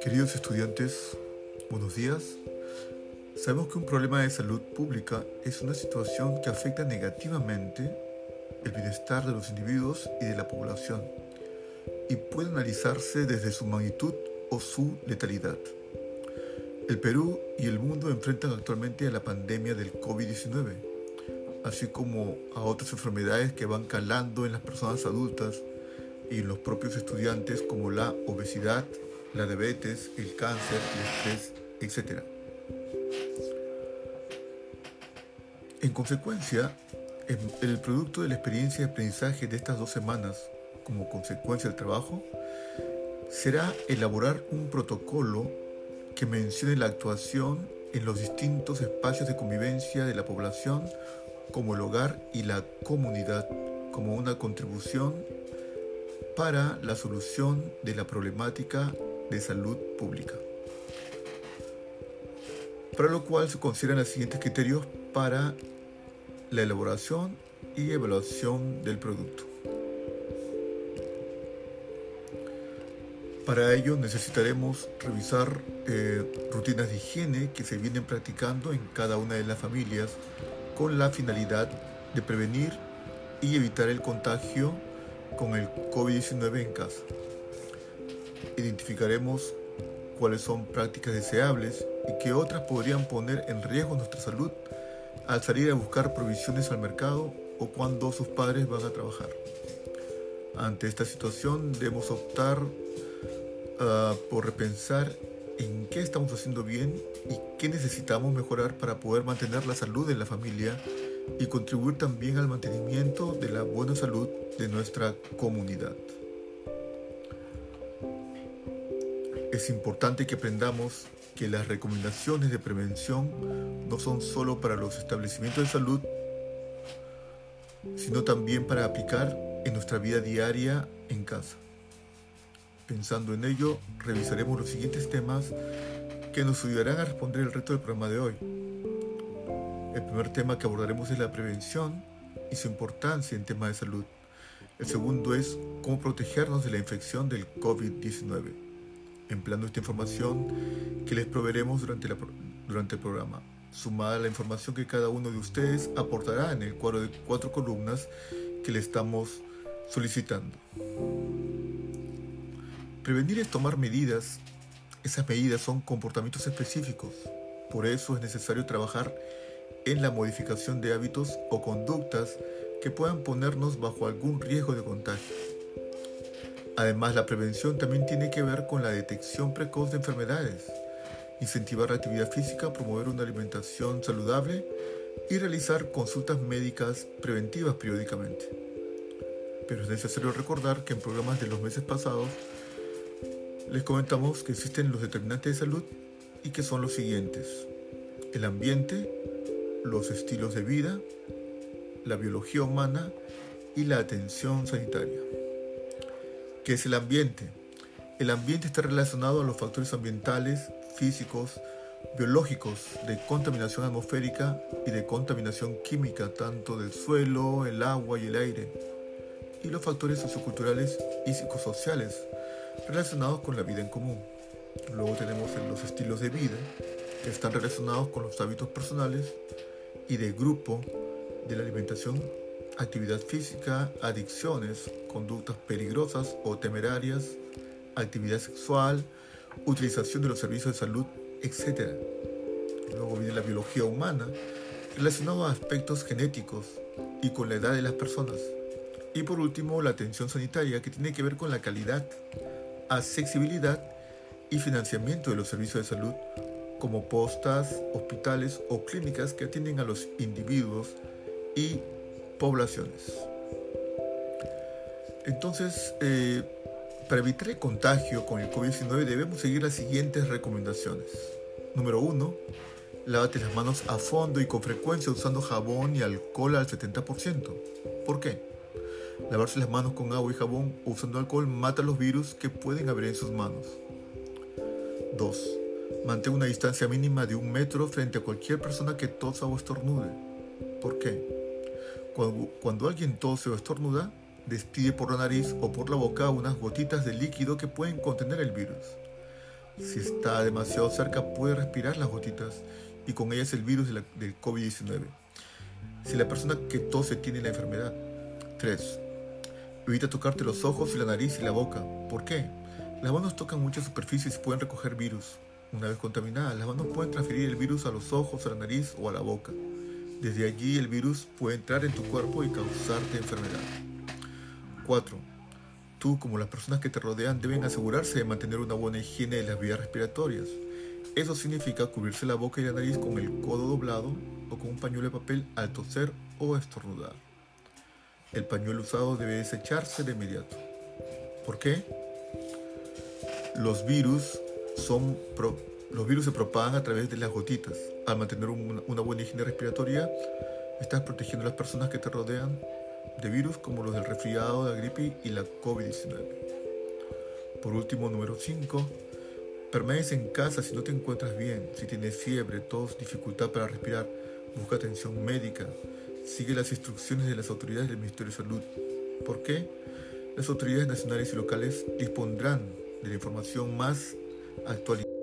Queridos estudiantes, buenos días. Sabemos que un problema de salud pública es una situación que afecta negativamente el bienestar de los individuos y de la población y puede analizarse desde su magnitud o su letalidad. El Perú y el mundo enfrentan actualmente a la pandemia del COVID-19, así como a otras enfermedades que van calando en las personas adultas y en los propios estudiantes como la obesidad, la diabetes, el cáncer, el estrés, etc. En consecuencia, el producto de la experiencia de aprendizaje de estas dos semanas, como consecuencia del trabajo, será elaborar un protocolo que mencione la actuación en los distintos espacios de convivencia de la población como el hogar y la comunidad como una contribución para la solución de la problemática de salud pública. Para lo cual se consideran los siguientes criterios para la elaboración y evaluación del producto. Para ello necesitaremos revisar eh, rutinas de higiene que se vienen practicando en cada una de las familias con la finalidad de prevenir y evitar el contagio con el COVID-19 en casa. Identificaremos cuáles son prácticas deseables y qué otras podrían poner en riesgo nuestra salud al salir a buscar provisiones al mercado o cuando sus padres van a trabajar. Ante esta situación debemos optar uh, por repensar en qué estamos haciendo bien y qué necesitamos mejorar para poder mantener la salud de la familia y contribuir también al mantenimiento de la buena salud de nuestra comunidad. Es importante que aprendamos que las recomendaciones de prevención no son solo para los establecimientos de salud, sino también para aplicar en nuestra vida diaria en casa. Pensando en ello, revisaremos los siguientes temas que nos ayudarán a responder el reto del programa de hoy. El primer tema que abordaremos es la prevención y su importancia en temas de salud. El segundo es cómo protegernos de la infección del COVID-19, empleando esta información que les proveeremos durante, durante el programa, sumada a la información que cada uno de ustedes aportará en el cuadro de cuatro columnas que le estamos solicitando. Prevenir es tomar medidas. Esas medidas son comportamientos específicos. Por eso es necesario trabajar en la modificación de hábitos o conductas que puedan ponernos bajo algún riesgo de contagio. Además, la prevención también tiene que ver con la detección precoz de enfermedades, incentivar la actividad física, promover una alimentación saludable y realizar consultas médicas preventivas periódicamente. Pero es necesario recordar que en programas de los meses pasados les comentamos que existen los determinantes de salud y que son los siguientes. El ambiente, los estilos de vida, la biología humana y la atención sanitaria. ¿Qué es el ambiente? El ambiente está relacionado a los factores ambientales, físicos, biológicos, de contaminación atmosférica y de contaminación química, tanto del suelo, el agua y el aire, y los factores socioculturales y psicosociales relacionados con la vida en común. Luego tenemos los estilos de vida, que están relacionados con los hábitos personales y de grupo de la alimentación, actividad física, adicciones, conductas peligrosas o temerarias, actividad sexual, utilización de los servicios de salud, etc. Luego viene la biología humana, relacionado a aspectos genéticos y con la edad de las personas. Y por último, la atención sanitaria, que tiene que ver con la calidad, accesibilidad y financiamiento de los servicios de salud, como postas, hospitales o clínicas que atienden a los individuos y poblaciones. Entonces, eh, para evitar el contagio con el COVID-19 debemos seguir las siguientes recomendaciones. Número 1. Lávate las manos a fondo y con frecuencia usando jabón y alcohol al 70%. ¿Por qué? Lavarse las manos con agua y jabón o usando alcohol mata los virus que pueden haber en sus manos. 2. Mantén una distancia mínima de un metro frente a cualquier persona que tosa o estornude. ¿Por qué? Cuando, alguien tose o estornuda, despide por la nariz o por la boca unas gotitas de líquido que pueden contener el virus. Si está demasiado cerca puede respirar las gotitas y con ellas el virus del COVID-19. Si la persona que tose tiene la enfermedad. 3. Evita tocarte los ojos la nariz y la boca. ¿Por qué? Las manos tocan muchas superficies y pueden recoger virus. Una vez contaminadas, las manos pueden transferir el virus a los ojos, a la nariz o a la boca. Desde allí el virus puede entrar en tu cuerpo y causarte enfermedad. 4. Tú, como las personas que te rodean, deben asegurarse de mantener una buena higiene de las vías respiratorias. Eso significa cubrirse la boca y la nariz con el codo doblado o con un pañuelo de papel al toser o estornudar. El pañuelo usado debe desecharse de inmediato. ¿Por qué? Los virus, son los virus se propagan a través de las gotitas. Al mantener una buena higiene respiratoria, estás protegiendo a las personas que te rodean de virus como los del resfriado, la gripe y la COVID-19. Por último, número 5. Permanece en casa si no te encuentras bien, si tienes fiebre, tos, dificultad para respirar, busca atención médica, sigue las instrucciones de las autoridades del Ministerio de Salud. ¿Por qué? Las autoridades nacionales y locales dispondrán de la información más actualizada.